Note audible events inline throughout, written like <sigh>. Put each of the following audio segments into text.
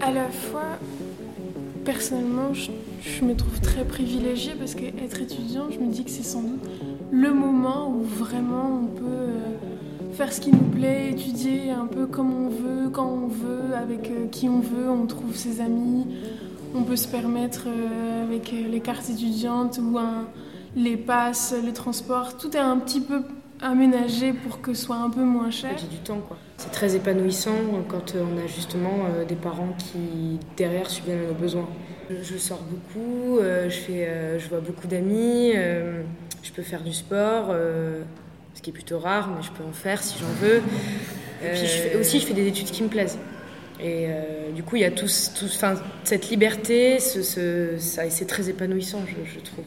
à la fois, personnellement, je, me trouve très privilégiée parce qu'être étudiant, je me dis que c'est sans doute le moment où vraiment on peut euh, faire ce qui nous plaît, étudier un peu comme on veut, quand on veut, avec euh, qui on veut, on trouve ses amis, on peut se permettre euh, avec les cartes étudiantes ou les passes, les transports, tout est un petit peu aménagé pour que ce soit un peu moins cher. J'ai du temps quoi. C'est très épanouissant quand on a justement des parents qui derrière subviennent à nos besoins. Je sors beaucoup, je, fais, je vois beaucoup d'amis, je peux faire du sport, ce qui est plutôt rare, mais je peux en faire si j'en veux. Et puis je aussi, je fais des études qui me plaisent. Et du coup, il y a tout, tout, cette liberté, ce, ce, c'est très épanouissant, je, je trouve.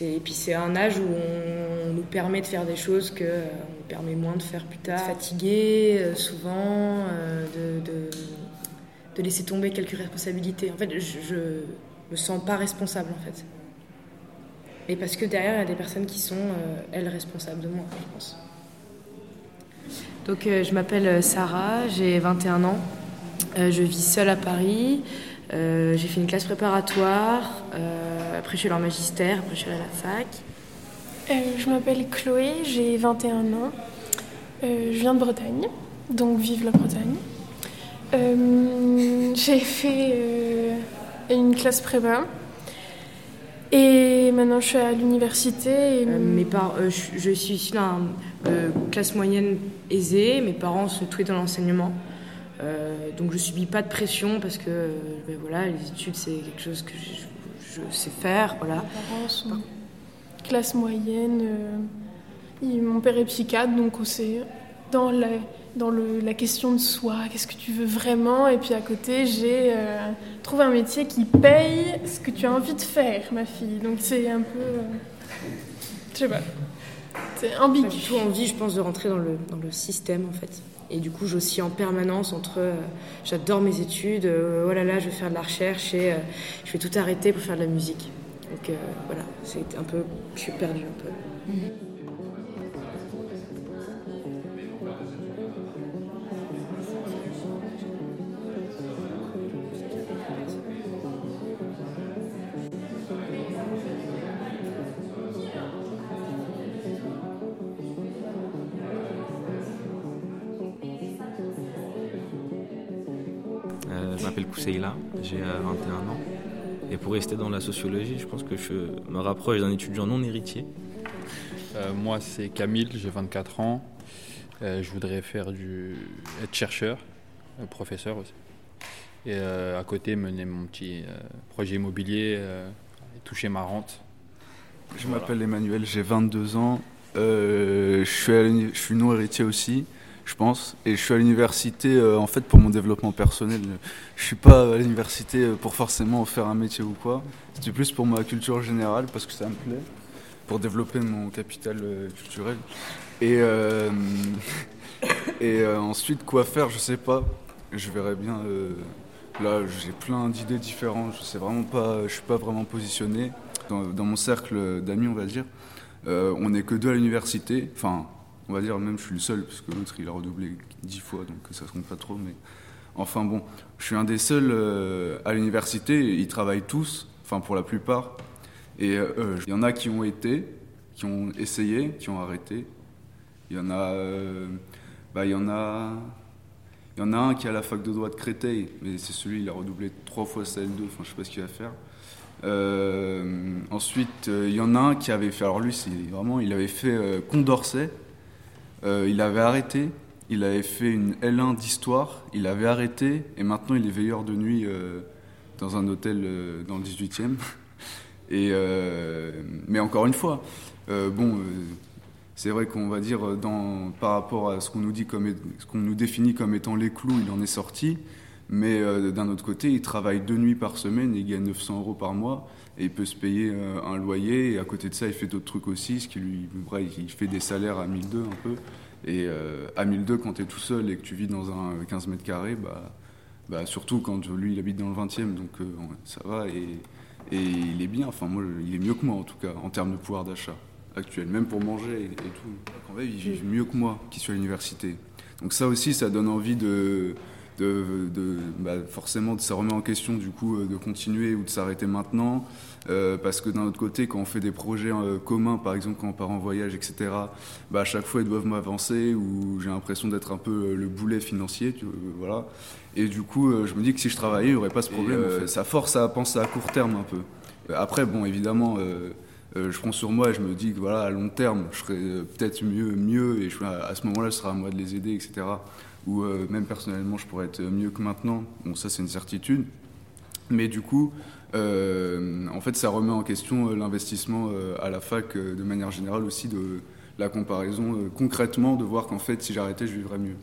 Et puis c'est un âge où on, nous permet de faire des choses qu'on euh, nous permet moins de faire plus tard. Fatigué, euh, souvent, euh, de, de, laisser tomber quelques responsabilités. En fait, je, ne me sens pas responsable, en fait. Mais parce que derrière, il y a des personnes qui sont, elles, responsables de moi, je pense. Donc, je m'appelle Sarah, j'ai 21 ans. je vis seule à Paris. J'ai fait une classe préparatoire. après, je suis allée en magistère. Après, je suis allée à la fac. je m'appelle Chloé, j'ai 21 ans. je viens de Bretagne, donc vive la Bretagne. j'ai fait une classe prépa et maintenant, je suis à l'université. Euh, mes parents, euh, je, suis ici dans une euh, classe moyenne aisée. Mes parents sont tous dans l'enseignement. Donc, je subis pas de pression parce que ben voilà, les études, c'est quelque chose que je, sais faire. Voilà. Mes parents sont classe moyenne. mon père est psychiatre, donc c'est dans la dans la question de soi, qu'est-ce que tu veux vraiment Et puis à côté, j'ai euh, trouvé un métier qui paye ce que tu as envie de faire, ma fille. Donc c'est un peu. Euh, je sais pas. C'est ambigu. J'ai tout envie, je pense, de rentrer dans le, dans le système en fait. Et du coup, j'oscille en permanence entre euh, j'adore mes études, oh là là, je vais faire de la recherche et je vais tout arrêter pour faire de la musique. Donc voilà, c'est un peu. Je suis perdue un peu. Mhm. là, j'ai 21 euh, ans. Et pour rester dans la sociologie, je pense que je me rapproche d'un étudiant non héritier. Euh, moi, c'est Camille, j'ai 24 ans. Euh, je voudrais faire du... être chercheur, professeur aussi. Et à côté, mener mon petit projet immobilier et toucher ma rente. Je m'appelle Emmanuel, j'ai 22 ans. je, suis je suis non héritier aussi je pense. Et je suis à l'université euh, en fait pour mon développement personnel. Je suis pas à l'université euh, pour forcément faire un métier ou quoi. C'était plus pour ma culture générale parce que ça me plaît, pour développer mon capital euh, culturel. Et, <coughs> ensuite, quoi faire, je sais pas. Je verrai bien. là, j'ai plein d'idées différentes. Je sais vraiment pas. Je suis pas vraiment positionné dans, dans mon cercle d'amis, on va dire. on n'est que deux à l'université. Enfin, on va dire même je suis le seul, parce que l'autre il a redoublé dix fois, donc ça se compte pas trop. Mais enfin bon, je suis un des seuls euh, à l'université, ils travaillent tous, enfin pour la plupart. Et euh, il y en a qui ont été, qui ont essayé, qui ont arrêté. Il y en a, euh, bah, y en a, il y en a un qui à la fac de droit de Créteil, mais c'est celui, il a redoublé trois fois sa L2, enfin je sais pas ce qu'il va faire. ensuite, il y en a un qui avait fait, alors lui, c'est vraiment, il avait fait Condorcet, euh, il avait arrêté, il avait fait une L1 d'histoire, il avait arrêté et maintenant il est veilleur de nuit euh, dans un hôtel euh, dans le 18e. <laughs> Et, mais encore une fois, bon, c'est vrai qu'on va dire dans, par rapport à ce qu'on nous dit comme ce qu'on nous définit comme étant les clous, il en est sorti. Mais d'un autre côté, il travaille deux nuits par semaine il gagne 900 euros par mois et il peut se payer un loyer. Et à côté de ça, il fait d'autres trucs aussi, ce qui lui, il fait des salaires à 1002 un peu. Et euh, à 1002, quand tu es tout seul et que tu vis dans un 15 mètres carrés, bah, bah, surtout quand lui, il habite dans le 20e, donc euh, ça va. Et, et, il est bien, enfin, moi, il est mieux que moi en tout cas, en termes de pouvoir d'achat actuel, même pour manger et, tout. En fait, il vit mieux que moi qui suis à l'université. Donc ça aussi, ça donne envie de, de, de bah, forcément, ça remet en question du coup de continuer ou de s'arrêter maintenant. Euh, parce que d'un autre côté, quand on fait des projets euh, communs, par exemple quand on part en voyage, etc., bah, à chaque fois ils doivent m'avancer ou j'ai l'impression d'être un peu euh, le boulet financier, tu, voilà. Et du coup, je me dis que si je travaillais, il n'y aurait pas ce problème. Ça force à penser à court terme un peu. Après, bon, évidemment, je prends sur moi et je me dis que voilà, à long terme, je serais peut-être mieux, mieux, et je, à ce moment-là, ce sera à moi de les aider, etc. Ou même personnellement, je pourrais être mieux que maintenant. Bon, ça, c'est une certitude. Mais du coup, euh, en fait, ça remet en question euh, l'investissement euh, à la fac de manière générale aussi, de la comparaison concrètement, de voir qu'en fait, si j'arrêtais, je vivrais mieux.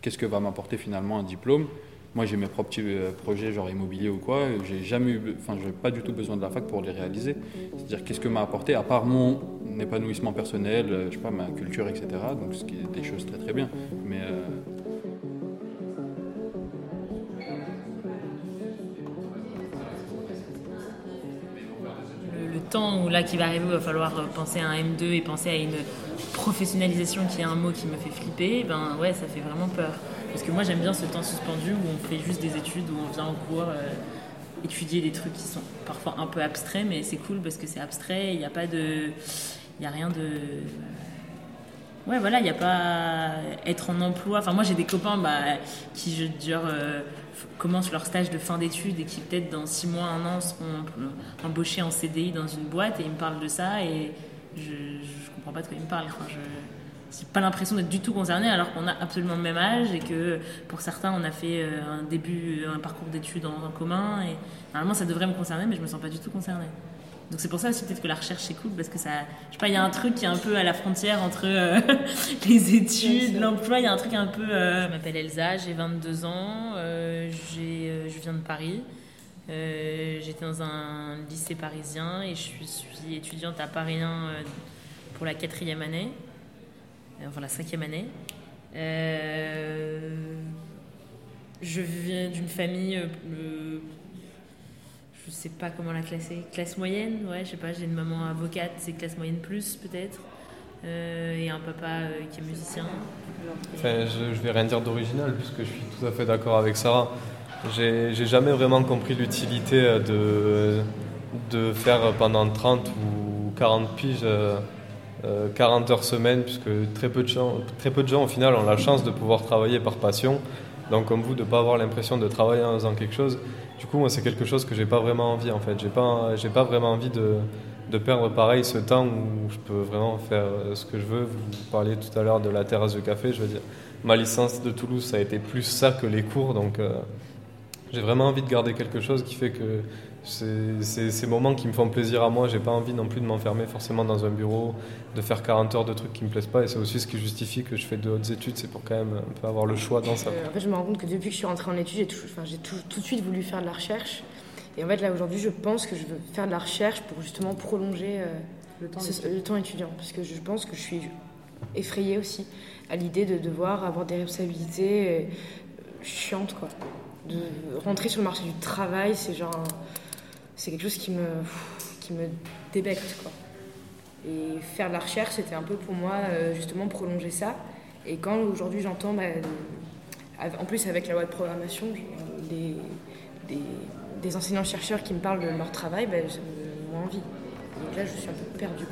Qu'est-ce que va m'apporter finalement un diplôme? Moi, j'ai mes propres petits projets, genre immobilier ou quoi. J'ai jamais enfin, j'ai pas du tout besoin de la fac pour les réaliser. C'est-à-dire, qu'est-ce que m'a apporté, à part mon épanouissement personnel, je sais pas, ma culture, etc. Donc, ce qui est des choses très très bien. Mais temps où là qui va arriver, il va falloir penser à un M2 et penser à une professionnalisation qui est un mot qui me fait flipper, ben ouais, ça fait vraiment peur. Parce que moi j'aime bien ce temps suspendu où on fait juste des études, où on vient en cours euh, étudier des trucs qui sont parfois un peu abstraits, mais c'est cool parce que c'est abstrait, il n'y a pas de. Il n'y a rien de. Ouais, voilà, il n'y a pas être en emploi. Enfin, moi j'ai des copains bah, qui, je euh, commencent leur stage de fin d'études et qui peut-être dans six mois, un an seront embauchés en CDI dans une boîte et ils me parlent de ça et je, ne comprends pas de quoi ils me parlent. Enfin, je n'ai pas l'impression d'être du tout concerné alors qu'on a absolument le même âge et que pour certains on a fait euh, un début, un parcours d'études en, commun et normalement ça devrait me concerner mais je me sens pas du tout concernée. Donc c'est pour ça aussi peut-être que la recherche c'est cool parce que ça, je sais pas, il y a un truc qui est un peu à la frontière entre euh, <laughs> les études, l'emploi, il y a un truc un peu. Euh, je m'appelle Elsa, j'ai 22 ans, euh, je viens de Paris. J'étais dans un lycée parisien et je suis, étudiante à Paris 1 pour la quatrième année, enfin la cinquième année. je viens d'une famille je sais pas comment la classer. Classe moyenne, ouais, je sais pas, j'ai une maman avocate, c'est classe moyenne plus peut-être. Euh, et un papa euh, qui est musicien. Je, je vais rien dire d'original puisque je suis tout à fait d'accord avec Sarah. J'ai jamais vraiment compris l'utilité de, de faire pendant 30 ou 40 piges 40 euh, heures semaine puisque très peu, de très peu de gens au final ont la chance de pouvoir travailler par passion. Donc comme vous, de ne pas avoir l'impression de travailler en faisant quelque chose. Du coup, moi, c'est quelque chose que j'ai pas vraiment envie en fait. J'ai pas, j'ai pas vraiment envie de, de, perdre pareil ce temps où je peux vraiment faire euh, ce que je veux. Vous parliez tout à l'heure de la terrasse de café. Je veux dire, ma licence de Toulouse, ça a été plus ça que les cours. Donc, euh, j'ai vraiment envie de garder quelque chose qui fait que c'est ces moments qui me font plaisir à moi. J'ai pas envie non plus de m'enfermer forcément dans un bureau, de faire 40 heures de trucs qui me plaisent pas. Et c'est aussi ce qui justifie que je fais de hautes études. C'est pour quand même un peu avoir le choix dans ça. Euh, en fait, je me rends compte que depuis que je suis rentrée en études, j'ai tout, tout, tout, de suite voulu faire de la recherche. Et en fait, là aujourd'hui, je pense que je veux faire de la recherche pour justement prolonger euh, le, temps le, temps étudiant. Parce que je pense que je suis effrayée aussi à l'idée de devoir avoir des responsabilités euh, chiantes, quoi. De rentrer sur le marché du travail, c'est genre c'est quelque chose qui me, qui débecte. Quoi. Et faire de la recherche, c'était un peu pour moi euh, justement prolonger ça. Et quand aujourd'hui j'entends, bah, en plus avec la loi de programmation, des, des, enseignants-chercheurs qui me parlent de leur travail, bah, ça me donne envie. Et là, je suis un peu perdue.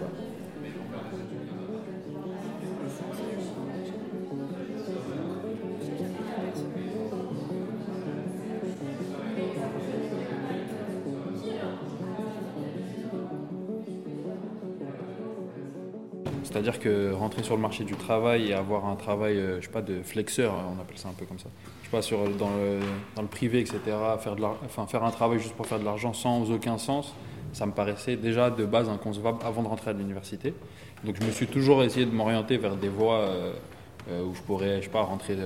C'est-à-dire que rentrer sur le marché du travail et avoir un travail, euh, je sais pas, de flexeur, on appelle ça un peu comme ça. Je sais pas, sur, dans, le, dans le privé, etc., faire, de enfin, faire un travail juste pour faire de l'argent sans aucun sens, ça me paraissait déjà de base inconcevable avant de rentrer à l'université. Donc je me suis toujours essayé de m'orienter vers des voies euh, euh, où je pourrais, je sais pas, rentrer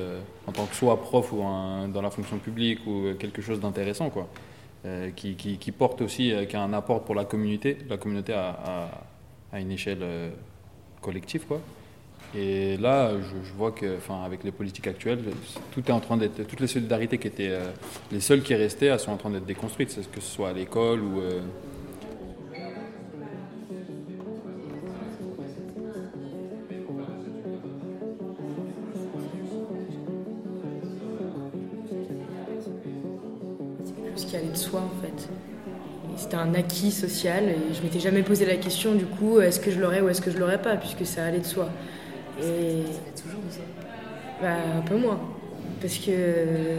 en tant que soit prof ou dans la fonction publique ou quelque chose d'intéressant, quoi. qui, qui, porte aussi, qui a un apport pour la communauté, la communauté à, à une échelle collectif. Quoi. Et là, je, vois que, enfin, avec les politiques actuelles, tout est en train d'être, toutes les solidarités qui étaient euh, les seules qui restaient, elles sont en train d'être déconstruites, que ce soit à l'école ou euh, ce qui allait de soi en fait. C'était un acquis social et je m'étais jamais posé la question du coup est-ce que je l'aurais ou est-ce que je l'aurais pas puisque ça allait de soi. Et toujours ça. bah, un peu moins parce que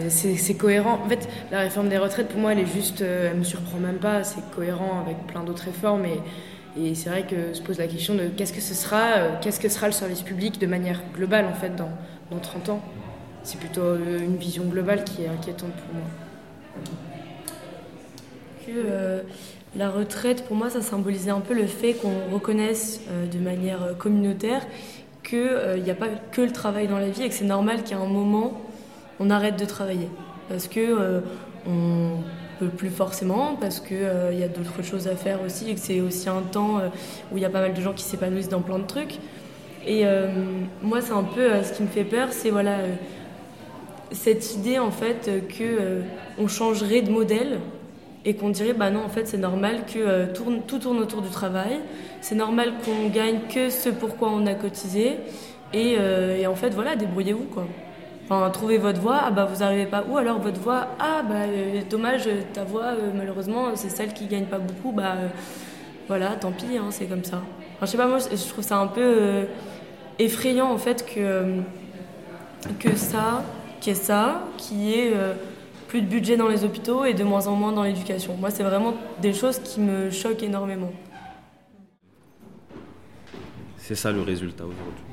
c'est cohérent. En fait, la réforme des retraites pour moi elle est juste, euh, elle me surprend même pas. C'est cohérent avec plein d'autres réformes et, et c'est vrai que se pose la question de qu'est-ce que ce sera, euh, qu'est-ce que sera le service public de manière globale en fait dans, dans 30 ans? C'est plutôt euh, une vision globale qui est inquiétante pour moi. Que euh, la retraite, pour moi, ça symbolisait un peu le fait qu'on reconnaisse euh, de manière euh, communautaire qu'il n'y a pas que le travail dans la vie et que c'est normal qu'à un moment, on arrête de travailler. Parce que on peut plus forcément, parce qu'il il y a d'autres choses à faire aussi et que c'est aussi un temps où il y a pas mal de gens qui s'épanouissent dans plein de trucs. Et moi, c'est un peu ce qui me fait peur, c'est voilà, cette idée en fait que on changerait de modèle et qu'on dirait bah non en fait c'est normal que euh, tout tourne autour du travail, c'est normal qu'on gagne que ce pourquoi on a cotisé. Et, euh, en fait voilà débrouillez-vous quoi. Enfin, trouvez votre voie, ah bah vous arrivez pas où alors votre voie, ah bah euh, dommage ta euh, malheureusement c'est celle qui gagne pas beaucoup, bah voilà tant pis hein, c'est comme ça. Enfin, je sais pas moi je trouve ça un peu effrayant en fait que que ça, ait ça, qui est plus de budget dans les hôpitaux et de moins en moins dans l'éducation. Moi, c'est vraiment des choses qui me choquent énormément. C'est ça le résultat aujourd'hui.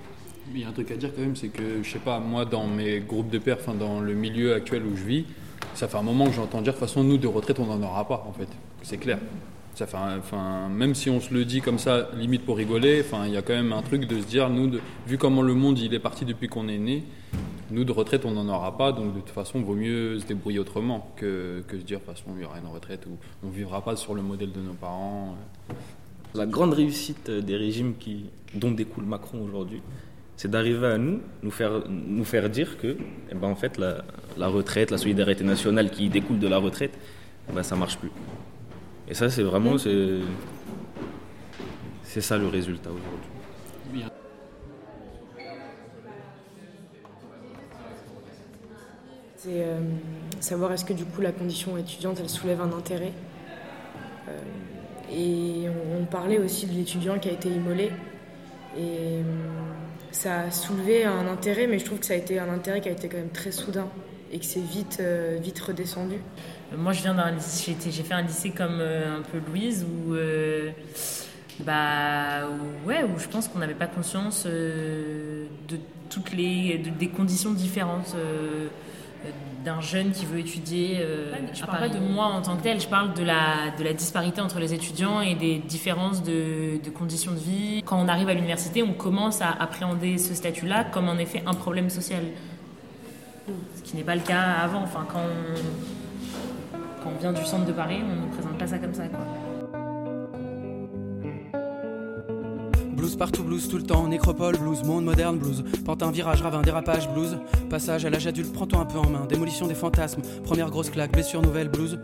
Il y a un truc à dire quand même, c'est que, je sais pas, moi, dans mes groupes de pairs, enfin, dans le milieu actuel où je vis, ça fait un moment que j'entends dire, de toute façon, nous, de retraite, on n'en aura pas, en fait. C'est clair. Ça fait, un- enfin, même si on se le dit comme ça, limite pour rigoler, enfin, il y a quand même un truc de se dire, nous, de- vu comment le monde il est parti depuis qu'on est né, nous, de retraite, on n'en aura pas, donc de toute façon, il vaut mieux se débrouiller autrement que, que se dire, de toute façon, il y aura une retraite où on vivra pas sur le modèle de nos parents. La grande réussite des régimes qui, dont découle Macron aujourd'hui, c'est d'arriver à nous, nous faire, nous faire dire que, eh ben, en fait, la, la retraite, la solidarité nationale qui découle de la retraite, eh ben, ça marche plus. Et ça, c'est vraiment, c'est ça le résultat aujourd'hui. C'est euh, savoir est-ce que du coup la condition étudiante elle soulève un intérêt. Euh, et on, parlait aussi de l'étudiant qui a été immolé. Et euh, ça a soulevé un intérêt, mais je trouve que ça a été un intérêt qui a été quand même très soudain et que c'est vite, vite redescendu. Moi, je viens d'un lycée, j'ai fait un lycée comme un peu Louise, où, bah, ouais, je pense qu'on n'avait pas conscience de toutes les, de- des conditions différentes d'un jeune qui veut étudier. euh, je à parle pas de moi en tant que tel, je parle de la, de la disparité entre les étudiants et des différences de, de conditions de vie. Quand on arrive à l'université, on commence à appréhender ce statut-là comme en effet un problème social. Ce qui n'est pas le cas avant. Enfin, quand on, quand on vient du centre de Paris, on ne présente pas ça comme ça. Quoi. Blues partout, blues tout le temps, nécropole, blues, monde moderne, blues, pantin, virage, ravin, dérapage, blues, passage à l'âge adulte, prends-toi un peu en main, démolition des fantasmes, première grosse claque, blessure nouvelle, blues,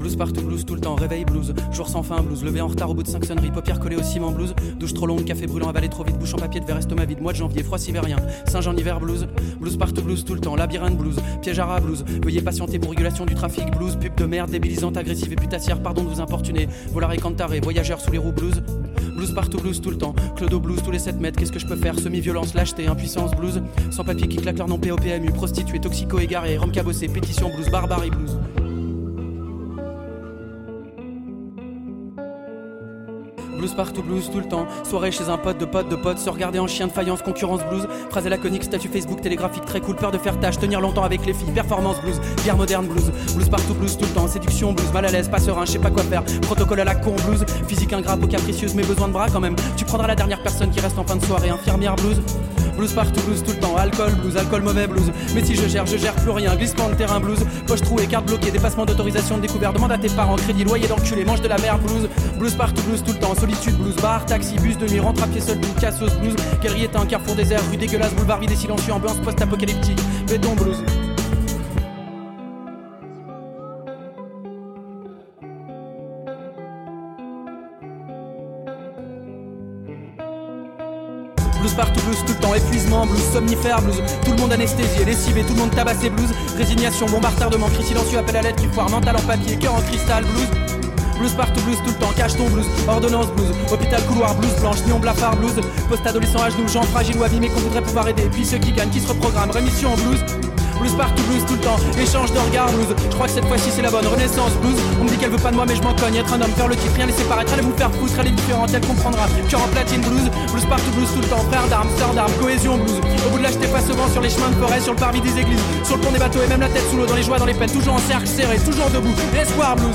blues partout, blues tout le temps, réveil, blues, jour sans fin, blues, levé en retard au bout de 5 sonneries, paupières collées au ciment, blues, douche trop longue, café brûlant, avalé trop vite, bouche en papier de verre, estomac vide, mois de janvier, froid sibérien, Saint-Jean hiver, blues, blues partout, blues tout le temps, labyrinthe, blues, piège à rat, blues, veuillez patienter pour régulation du trafic, blues, pub de merde, débilisante, agressive et putassière, pardon de vous importuner, volare cantaré, voyageurs sous les roues, blues, Blues partout, blues tout le temps. Clodo blues tous les 7 mètres. Qu'est-ce que je peux faire? Semi-violence, lâcheté, impuissance, blues. Sans papier qui claque leur nom POPMU. Prostituée, toxico, égaré. Rhum cabossé, pétition, blues, barbarie, blues. Blues partout, blues tout le temps. Soirée chez un pote, de pote, de pote. Se regarder en chien de faïence, concurrence blues. Phrase laconique, statut Facebook, télégraphique, très cool. Peur de faire tâche, tenir longtemps avec les filles. Performance blues, bière moderne blues. Blues partout, blues tout le temps. Séduction blues, mal à l'aise, pas serein, je sais pas quoi faire. Protocole à la con blues. Physique ingrat, peau capricieuse, mais besoin de bras quand même. Tu prendras la dernière personne qui reste en fin de soirée. Infirmière blues. Blues partout, blues tout le temps. Alcool, blues, alcool mauvais, blues. Mais si je gère, je gère plus rien. Glissement de terrain, blues. Poche trouée, carte bloquée, dépassement d'autorisation de découvert. Demande à tes parents, crédit, loyer d'enculé, mange de la merde, blues. Blues partout, blues tout le temps. Solitude, blues, bar, taxi, bus de nuit, rentre à pied seul, blues, cassos, blues. Galerie est un carrefour désert, rue dégueulasse, boulevard vide et silencieux, ambiance post-apocalyptique. Béton, blues. Blues partout, blues tout le temps, épuisement, blues somnifère, blues. Tout le monde anesthésié, lessivé, tout le monde tabassé, blues. Résignation, bombardement, cri silencieux, appel à l'aide qui foire, mental en papier, cœur en cristal, blues. Blues partout, blues tout le temps, cache ton blues, ordonnance blues, hôpital couloir blues blanche, nion blafard blues, post-adolescent à genoux, gens fragiles ou abîmés qu'on voudrait pouvoir aider, puis ceux qui gagnent, qui se reprogramment, rémission en blues. Blues partout, blues tout le temps, échange de regards, blues. Je crois que cette fois-ci c'est la bonne renaissance, blues. On me dit qu'elle veut pas de moi, mais je m'en cogne. Être un homme, faire le titre, rien laisser paraître, allez vous faire foutre, elle est différente, elle comprendra. Cœur en platine, blues, blues partout, blues tout le temps, frère d'armes, sœur d'armes, cohésion, blues. Au bout de l'âge, t'es pas souvent sur les chemins de forêt, sur le parvis des églises, sur le pont des bateaux et même la tête sous l'eau, dans les joies, dans les peines, toujours en cercle serré, toujours debout. Espoir, blues.